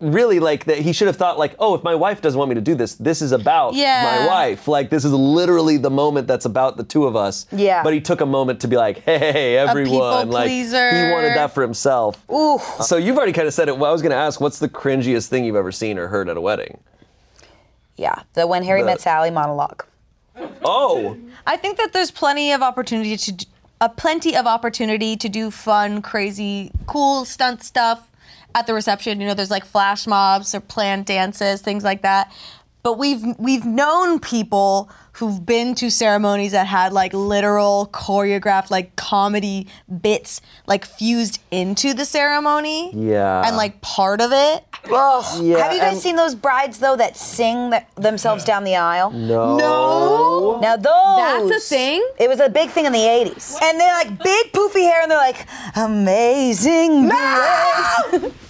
S1: really like that he should have thought like, oh, if my wife doesn't want me to do this, this is about
S4: Yeah.
S1: my wife. Like this is literally the moment that's about the two of us.
S2: Yeah.
S1: But he took a moment to be like, hey, everyone, like he wanted that for himself.
S2: Ooh.
S1: So you've already kind of said it. Well, I was going to ask, what's the cringiest thing you've ever seen or heard at a wedding?
S2: Yeah. The when Harry
S1: The-
S2: met Sally monologue.
S1: Oh,
S4: I think that there's plenty of opportunity to uh, plenty of opportunity to do fun, crazy, cool stunt stuff at the reception. You know, there's like flash mobs or planned dances, things like that. But we've we've known people who've been to ceremonies that had like literal choreographed like comedy bits like fused into the ceremony.
S1: Yeah.
S4: And like part of it.
S2: Ugh.
S1: Yeah,
S2: Have you guys
S1: and-
S2: seen those brides though that sing th- themselves down the aisle?
S1: no.
S4: No.
S2: Now those
S5: That's a thing?
S2: It was a big thing in the 80s. And they're like big poofy hair and they're like amazing grace. *laughs*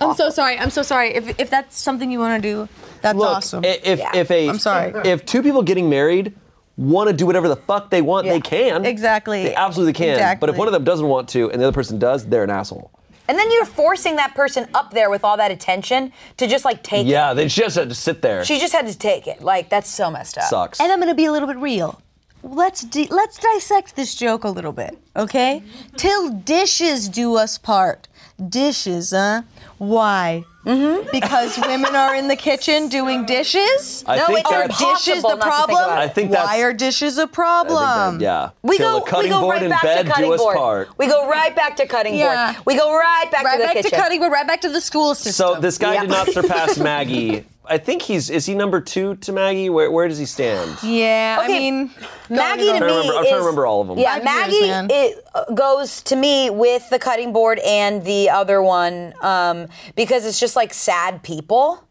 S2: yeah.
S5: I'm so sorry.
S4: I'm so sorry. If if that's something you want to do, that's
S1: Look,
S4: awesome.
S1: i- if,
S2: Yeah.
S1: if a
S4: I'm sorry.
S1: if two people getting married want to do whatever the fuck they want,
S2: Yeah.
S1: they can.
S4: Exactly.
S1: They absolutely can. But if
S4: Exactly.
S1: one of them doesn't want to and the other person does, they're an asshole.
S2: And then you're forcing that person up there with all that attention to just like take it.
S1: Yeah,
S2: it.
S1: they just had to sit there.
S2: She just had to take it. Like that's so messed up.
S1: Sucks.
S4: And I'm gonna be a little bit real. Let's di- let's dissect this joke a little bit, okay? Till dishes do us part. Dishes, huh? Why? Mm-hmm. Because women are in the kitchen doing dishes.
S1: I
S2: No,
S1: think
S2: it's
S4: are
S1: that's,
S2: impossible
S4: dishes the
S2: not to think
S4: problem?
S1: I
S2: it.
S1: think
S4: Why are dishes a problem?
S1: that- yeah.
S2: We
S1: Till
S2: go,
S1: the cutting
S2: we go
S1: board
S2: right
S1: in
S2: back
S1: bed
S2: to cutting board.
S1: part.
S2: We go right back to cutting
S4: Yeah.
S2: board. We go right back
S4: Right
S2: to the
S4: back
S2: kitchen.
S4: to cutting, but right back to the school system.
S1: So this guy
S2: Yeah.
S1: did not surpass Maggie. *laughs* I think he's is he number two to Maggie? Where where does he stand?
S4: Yeah, I
S2: Okay,
S4: mean,
S2: Maggie to
S1: I'm trying to
S2: me
S1: remember- I'm
S2: is,
S1: trying to remember all of them.
S2: Yeah,
S4: Five
S2: Maggie
S4: years,
S2: it uh, goes to me with the cutting board and the other one um, because it's just like sad people.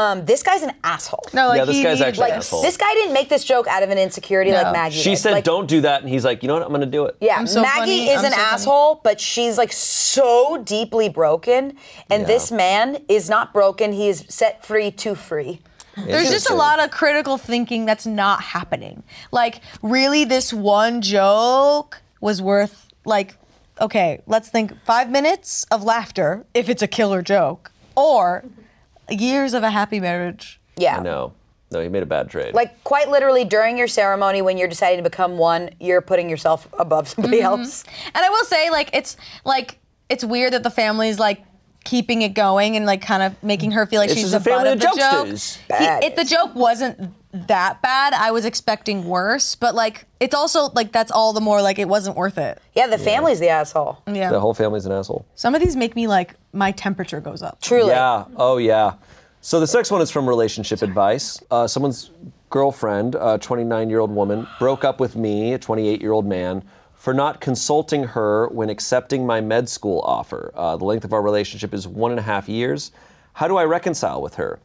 S2: Um, this guy's an asshole.
S4: no, like
S1: Yeah, this
S4: he
S1: guy's
S4: needed-
S1: actually an
S2: like
S1: asshole.
S2: this guy didn't make this joke out of an insecurity
S4: No.
S2: like Maggie.
S1: She
S2: did.
S1: said,
S2: Like,
S1: "Don't do that," and he's like, "You know what? I'm going to do it."
S2: Yeah,
S4: so
S2: Maggie
S4: funny.
S2: is
S4: I'm
S2: an
S4: so funny.
S2: asshole, but she's like so deeply broken, and
S1: Yeah.
S2: this man is not broken. He is set free to free.
S4: There's just a lot of critical thinking that's not happening. Like, really, this one joke was worth, like, okay, let's think five minutes of laughter if it's a killer joke, or years of a happy marriage.
S2: Yeah.
S1: I know. No, he made a bad trade.
S2: Like quite literally during your ceremony when you're deciding to become one, you're putting yourself above somebody
S4: Mm-hmm.
S2: else.
S4: And I will say, like, it's like it's weird that the family's like keeping it going and like kind of making her feel like
S1: It's
S4: she's
S1: just
S4: the
S1: a
S4: butt of
S1: of
S4: the joke. He-
S2: Bad
S4: if the joke wasn't that bad, I was expecting worse. But like, it's also like that's all the more like it wasn't worth it.
S2: Yeah, the family's the asshole.
S4: Yeah.
S1: the whole family's an asshole.
S4: Some of these make me like my temperature goes up.
S2: Truly.
S1: Yeah. Oh, yeah. So this next one is from relationship advice. Uh, someone's girlfriend, a 29-year-old woman, broke up with me, a 28-year-old man, for not consulting her when accepting my med school offer. Uh, the length of our relationship is one and a half years. How do I reconcile with her?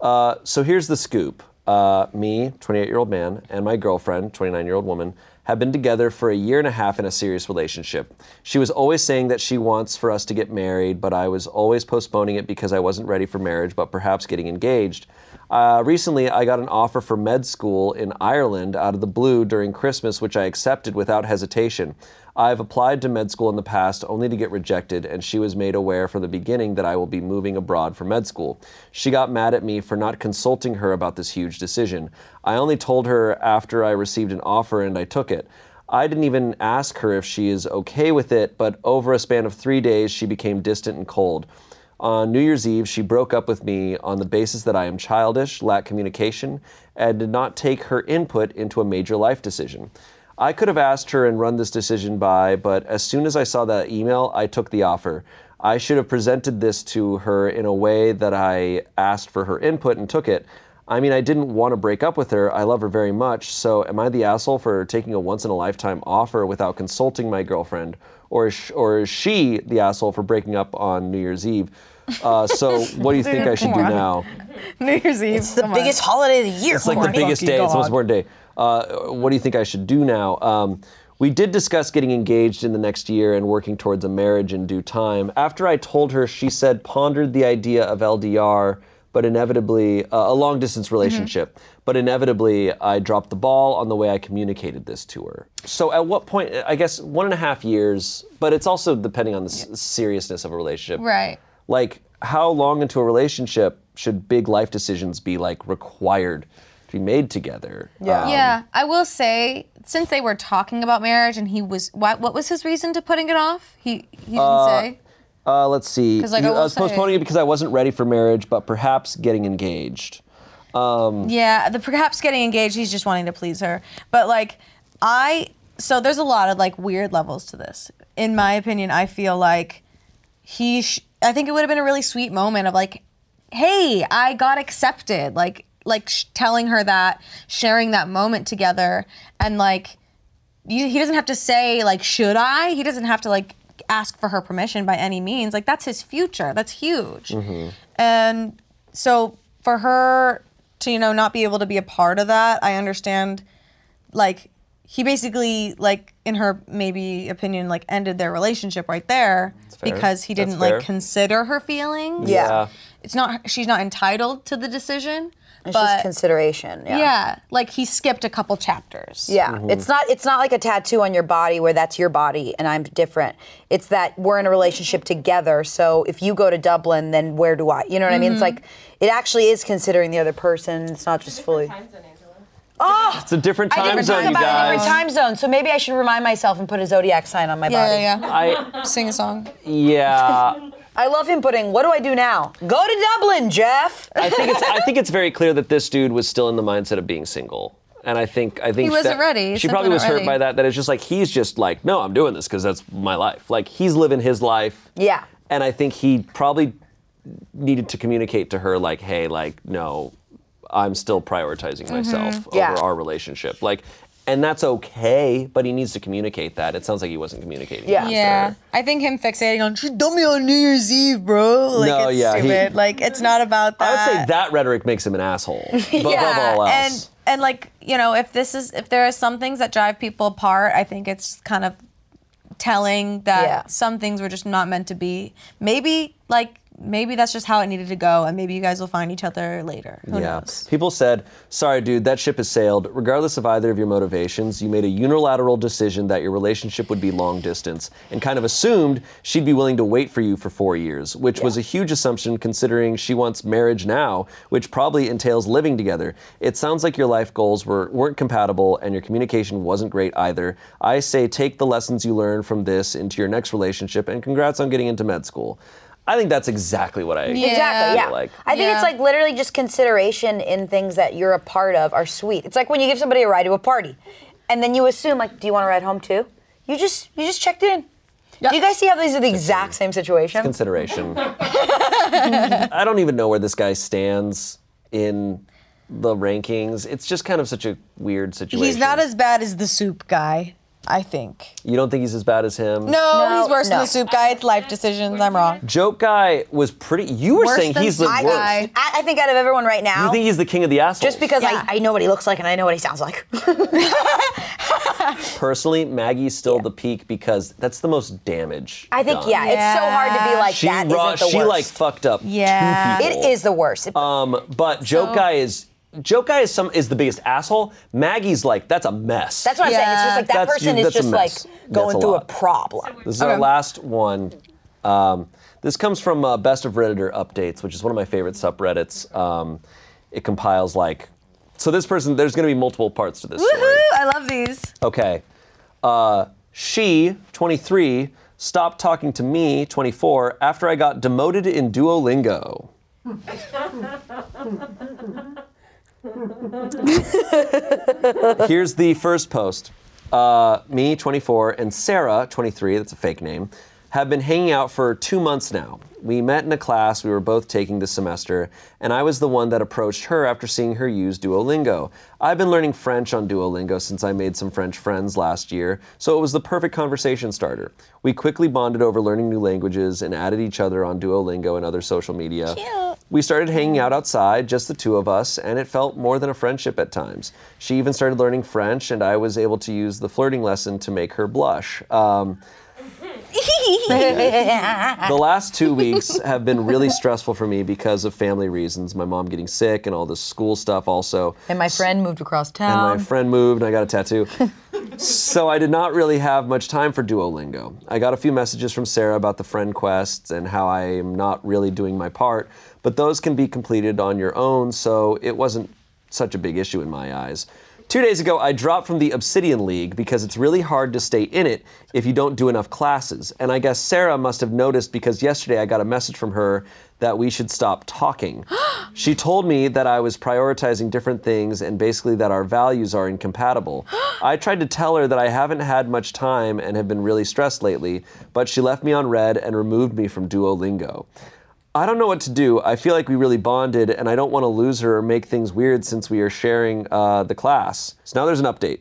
S1: Uh, so here's the scoop. Uh, me, 28 year old man, and my girlfriend, 29 year old woman, have been together for a year and a half in a serious relationship. She was always saying that she wants for us to get married, but I was always postponing it because I wasn't ready for marriage, but perhaps getting engaged. Uh, recently, I got an offer for med school in Ireland out of the blue during Christmas, which I accepted without hesitation. I've applied to med school in the past only to get rejected, and she was made aware from the beginning that I will be moving abroad for med school. She got mad at me for not consulting her about this huge decision. I only told her after I received an offer and I took it. I didn't even ask her if she is okay with it, but over a span of three days, she became distant and cold. On New Year's Eve, she broke up with me on the basis that I am childish, lack communication, and did not take her input into a major life decision. I could have asked her and run this decision by, but as soon as I saw that email, I took the offer. I should have presented this to her in a way that I asked for her input and took it. I mean, I didn't want to break up with her. I love her very much. So, am I the asshole for taking a once in a lifetime offer without consulting my girlfriend? Or is, sh- or is she the asshole for breaking up on New Year's Eve? Uh, so, *laughs* what do you think I should do now?
S4: New Year's Eve.
S2: It's the biggest holiday of the year.
S1: It's like the biggest day. It's the most important day. Uh, what do you think I should do now? Um, we did discuss getting engaged in the next year and working towards a marriage in due time. After I told her, she said pondered the idea of LDR, but inevitably uh, a long distance relationship. But inevitably, I dropped the ball on the way I communicated this to her. So at what point? I guess one and a half years. But it's also depending on the s- seriousness of a relationship
S4: Right.
S1: like how long into a relationship should big life decisions be like required to be made together
S2: Yeah.
S1: Um,
S4: Yeah, I will say since they were talking about marriage and he was what what was his reason to putting it off? He he didn't say.
S1: uh, let's see
S4: 'Cause, like,
S1: You-
S4: I
S1: I,
S4: will
S1: was postponing it because i wasn't ready for marriage but perhaps getting engaged
S4: Yeah, the perhaps getting engaged, he's just wanting to please her. But like I so there's a lot of like weird levels to this. In my opinion, I feel like he sh- I think it would have been a really sweet moment of like hey, I got accepted. Like like sh- telling her that, sharing that moment together and like you, he doesn't have to say like should I? He doesn't have to like ask for her permission by any means. Like that's his future. That's huge. And so for her to you know not be able to be a part of that, I understand like he basically like in her maybe opinion like ended their relationship right there because he didn't like consider her feelings.
S2: Yeah.
S4: It's not she's not entitled to the decision.
S2: It's
S4: but
S2: just consideration. Yeah.
S4: yeah, like he skipped a couple chapters.
S2: Yeah, mm-hmm. it's not it's not like a tattoo on your body where that's your body and I'm different. It's that we're in a relationship together. So if you go to Dublin, then where do I? You know what I mean? It's mm-hmm. like it actually is considering the other person. It's not just fully. Oh,
S1: it's a different
S2: I
S1: time
S2: didn't
S1: zone
S2: think
S1: you
S2: about a different time zone. So maybe I should remind myself and put a zodiac sign on my
S4: Yeah,
S2: body.
S4: yeah, yeah.
S1: i
S4: Sing a song.
S1: yeah *laughs*
S2: I love him putting. What do I do now? Go to Dublin, Jeff.
S1: i think it's i think it's very clear that this dude was still in the mindset of being single and I think I think
S4: He wasn't
S1: that-
S4: ready. He's
S1: She probably
S4: simply
S1: was
S4: not
S1: hurt
S4: ready.
S1: by that. That it's just like he's just like, no, I'm doing this because that's my life. Like he's living his life.
S2: Yeah.
S1: And I think he probably needed to communicate to her like, hey, like, no, I'm still prioritizing mm-hmm. myself over our relationship. Like, and that's okay, but he needs to communicate that. It sounds like he wasn't communicating.
S2: Yeah.
S4: Yeah. I think him fixating on she dumped me on New Year's Eve, bro. Like
S1: No,
S4: it's
S1: yeah, he-
S4: stupid. like it's not about that.
S1: I would say that rhetoric makes him an asshole. But *laughs* above all else.
S4: and and like you know, if this is if there are some things that drive people apart, I think it's kind of telling that
S2: Yeah.
S4: some things were just not meant to be. Maybe like maybe that's just how it needed to go, and maybe you guys will find each other later. Who
S1: yeah.
S4: knows?
S1: People said, sorry, dude, that ship has sailed. Regardless of either of your motivations, you made a unilateral decision that your relationship would be long distance and kind of assumed she'd be willing to wait for you for four years, which was a huge assumption considering she wants marriage now, which probably entails living together. It sounds like your life goals were, weren't compatible and your communication wasn't great either. I say take the lessons you learned from this into your next relationship and congrats on getting into med school. I think that's exactly what I
S2: Exactly. Yeah.
S1: like.
S2: I think
S4: Yeah.
S2: it's like literally just consideration in things that you're a part of are sweet. It's like when you give somebody a ride to a party, and then you assume like, do you want to ride home too? You just you just checked in. Do you guys see how these are the exact same situation?
S1: consideration. *laughs* I don't even know where this guy stands in the rankings. It's just kind of such a weird situation.
S4: He's not as bad as the soup guy. I think.
S1: You don't think he's as bad as him?
S4: No,
S2: No,
S4: he's worse than the soup guy. It's life decisions. I'm wrong.
S1: Joke guy was pretty. You were
S4: Worse
S1: saying
S4: than
S1: he's the
S4: I-
S1: worst.
S4: I-
S2: I, I think out of everyone right now,
S1: you think he's the king of the assholes?
S2: just because
S4: Yeah.
S2: I, I know what he looks like and I know what he sounds like. *laughs* *laughs*
S1: personally, Maggie's still the peak because that's the most damage.
S2: I think
S1: done.
S2: yeah, it's so hard to be like
S1: She,
S2: that.
S1: ru-
S2: not the
S1: she
S2: worst.
S1: like fucked up
S4: Yeah.
S1: two
S2: It
S1: people.
S2: is the worst. It-
S1: Um, but Joke Guy is Joke Guy is some is the biggest asshole. Maggie's like that's a mess.
S2: that's what I'm saying. It's just like that
S1: That's-
S2: person
S1: you-
S2: is
S1: that's a
S2: just like
S1: mess.
S2: going
S1: That's a
S2: through a
S1: lot.
S2: problem.
S1: This is our last one. Um, this comes from uh, Best of Redditor Updates, which is one of my favorite subreddits. Um, it compiles like, so this person, there's going to be multiple parts to this story.
S4: Woohoo! I love these.
S1: Okay. Uh, she, 23, stopped talking to me, 24, after I got demoted in Duolingo. *laughs* *laughs* Here's the first post. Uh, me, 24, and Sarah, 23, that's a fake name, have been hanging out for two months now. We met in a class we were both taking this semester, and I was the one that approached her after seeing her use Duolingo. I've been learning French on Duolingo since I made some French friends last year, so it was the perfect conversation starter. We quickly bonded over learning new languages and added each other on Duolingo and other social media. We started hanging out outside, just the two of us, and it felt more than a friendship at times. She even started learning French, and I was able to use the flirting lesson to make her blush. Um, *laughs* the last two weeks have been really stressful for me because of family reasons. My mom getting sick and all this school stuff, also.
S2: And my friend moved across town.
S1: And my friend moved and I got a tattoo. *laughs* so I did not really have much time for Duolingo. I got a few messages from Sarah about the friend quests and how I am not really doing my part, but those can be completed on your own, so it wasn't such a big issue in my eyes. Two days ago, I dropped from the Obsidian League because it's really hard to stay in it if you don't do enough classes. And I guess Sarah must have noticed because yesterday I got a message from her that we should stop talking. *gasps* she told me that I was prioritizing different things and basically that our values are incompatible. *gasps* I tried to tell her that I haven't had much time and have been really stressed lately, but she left me on read and removed me from Duolingo. I don't know what to do. I feel like we really bonded, and I don't want to lose her or make things weird since we are sharing uh, the class. So now there's an update.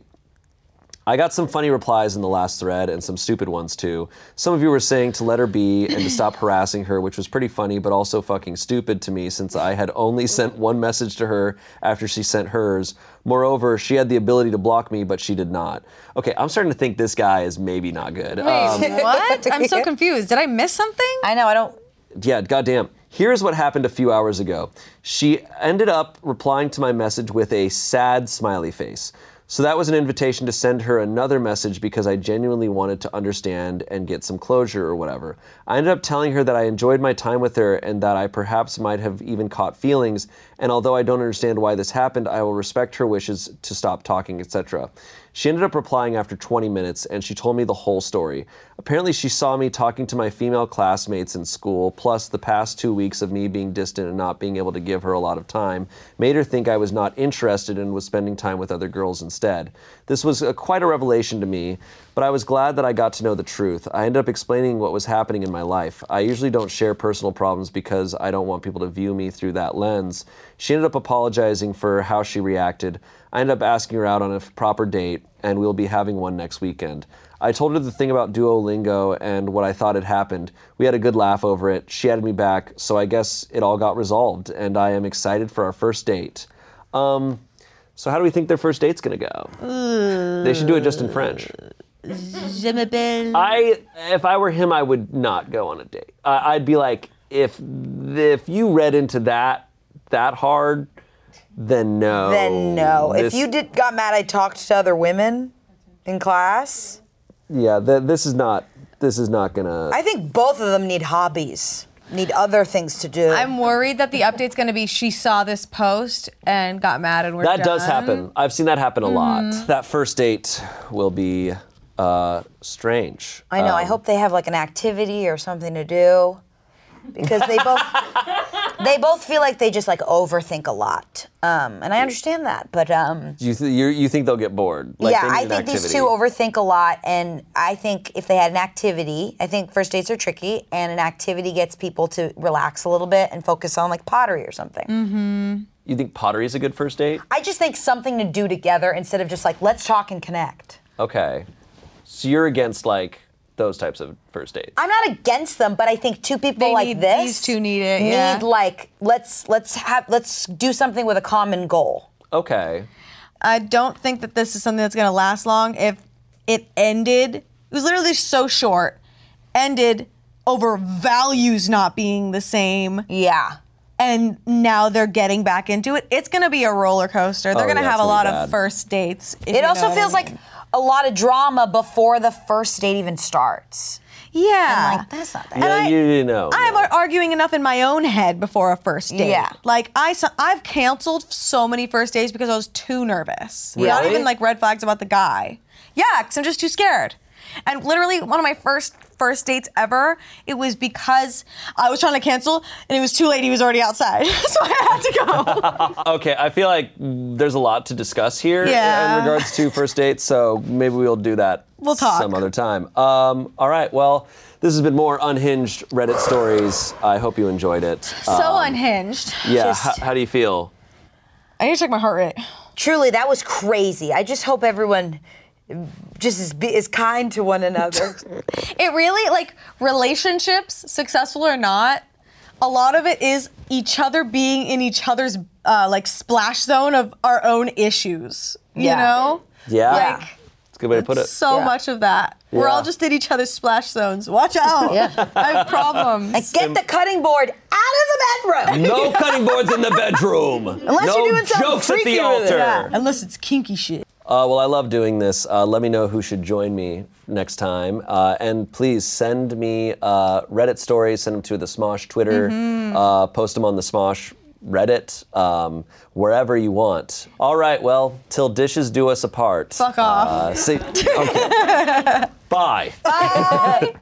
S1: I got some funny replies in the last thread and some stupid ones too. Some of you were saying to let her be and to stop harassing her, which was pretty funny but also fucking stupid to me since I had only sent one message to her after she sent hers. Moreover, she had the ability to block me, but she did not. Okay, I'm starting to think this guy is maybe not good. Um,
S4: what? I'm so *laughs* confused. Did I miss something?
S2: I know. I don't.
S1: Yeah, goddamn. Here's what happened a few hours ago. She ended up replying to my message with a sad smiley face. So that was an invitation to send her another message because I genuinely wanted to understand and get some closure or whatever. I ended up telling her that I enjoyed my time with her and that I perhaps might have even caught feelings. And although I don't understand why this happened, I will respect her wishes to stop talking, etc. She ended up replying after 20 minutes and she told me the whole story. Apparently, she saw me talking to my female classmates in school, plus the past two weeks of me being distant and not being able to give her a lot of time, made her think I was not interested and was spending time with other girls instead. This was a, quite a revelation to me, but I was glad that I got to know the truth. I ended up explaining what was happening in my life. I usually don't share personal problems because I don't want people to view me through that lens. She ended up apologizing for how she reacted. I ended up asking her out on a proper date, and we'll be having one next weekend. I told her the thing about Duolingo and what I thought had happened. We had a good laugh over it. She added me back, so I guess it all got resolved, and I am excited for our first date. Um, so how do we think their first date's gonna go? They should do it just in French.
S4: Je m'appelle.
S1: I, if I were him, I would not go on a date. I I'd be like, if if you read into that that hard, then no.
S2: Then no.
S1: This-
S2: if you did got mad, I talked to other women in class.
S1: yeah, th- this is not. This is not gonna.
S2: I think both of them need hobbies, need other things to do.
S4: I'm worried that the update's gonna be she saw this post and got mad and we're
S1: that does happen. I've seen that happen a lot.
S2: Mm-hmm.
S1: That first date will be uh, strange.
S2: I know. I
S1: Um,
S2: hope they have like an activity or something to do, because they both *laughs* they both feel like they just like overthink a lot, um, and I understand that. But um,
S1: You, th- you you think they'll get bored? Like
S2: yeah, I think these two overthink a lot, and I think if they had an activity, I think first dates are tricky, and an activity gets people to relax a little bit and focus on like pottery or something.
S1: Mm-hmm. You think pottery is a good first date?
S2: I just think something to do together instead of just like let's talk and connect.
S1: Okay. So you're against like those types of first dates.
S2: I'm not against them, but I think two people
S4: They
S2: like
S4: need-
S2: this
S4: these two need it,
S2: Need
S4: yeah.
S2: like let's let's have let's do something with a common goal.
S1: okay.
S4: I don't think that this is something that's gonna last long. If it ended. It was literally so short. Ended over values not being the same,
S2: Yeah.
S4: And now they're getting back into it. It's gonna be a roller coaster. They're
S1: Oh,
S4: gonna
S1: yeah,
S4: have a lot
S1: be
S4: of first dates.
S2: It also
S4: know what I
S2: feels like a lot of drama before the first date even starts.
S4: yeah.
S2: I'm like, that's not that.
S1: Yeah,
S4: I-
S1: you, you know.
S4: I'm
S1: no.
S4: arguing enough in my own head before a first date.
S2: Yeah.
S4: Like I, I've canceled so many first dates because I was too nervous. Yeah.
S1: Not
S4: even like red flags about the guy. Yeah, because I'm just too scared. And literally, one of my first first dates ever, it was because I was trying to cancel and it was too late. He was already outside, *laughs* so I had to go. *laughs*
S1: Okay, I feel like there's a lot to discuss here
S4: Yeah.
S1: in regards to first dates, so maybe we'll do that
S4: We'll talk.
S1: some other time. Um, all right, well, this has been more unhinged Reddit stories. I hope you enjoyed it.
S4: so
S1: Um,
S4: unhinged.
S1: yeah,
S2: just-
S1: how, how do you feel?
S4: I need to check my heart rate.
S2: Truly, that was crazy. I just hope everyone just is, is kind to one another. *laughs*
S4: It really like relationships, successful or not. A lot of it is each other being in each other's uh, like splash zone of our own issues. You
S2: Yeah.
S4: know,
S1: Yeah,
S4: Like,
S1: it's a good way to put it.
S4: so
S2: Yeah.
S4: much of that. We're all just in each other's splash zones. Watch out! *laughs* I have problems.
S2: and get the cutting board out of the bedroom.
S1: No cutting boards in the bedroom.
S2: Unless
S1: no
S2: you're doing something
S1: jokes at the
S2: freaky with it.
S1: altar.
S2: Yeah.
S4: Unless it's kinky shit.
S1: Uh, well, I love doing this. Uh, let me know who should join me next time. Uh, and please send me uh, Reddit stories, send them to the Smosh Twitter,
S2: Mm-hmm.
S1: uh, post them on the Smosh Reddit, um, wherever you want. All right, well, till dishes do us apart.
S4: Fuck off.
S1: Uh, see, *laughs* okay. *laughs* Bye. *laughs*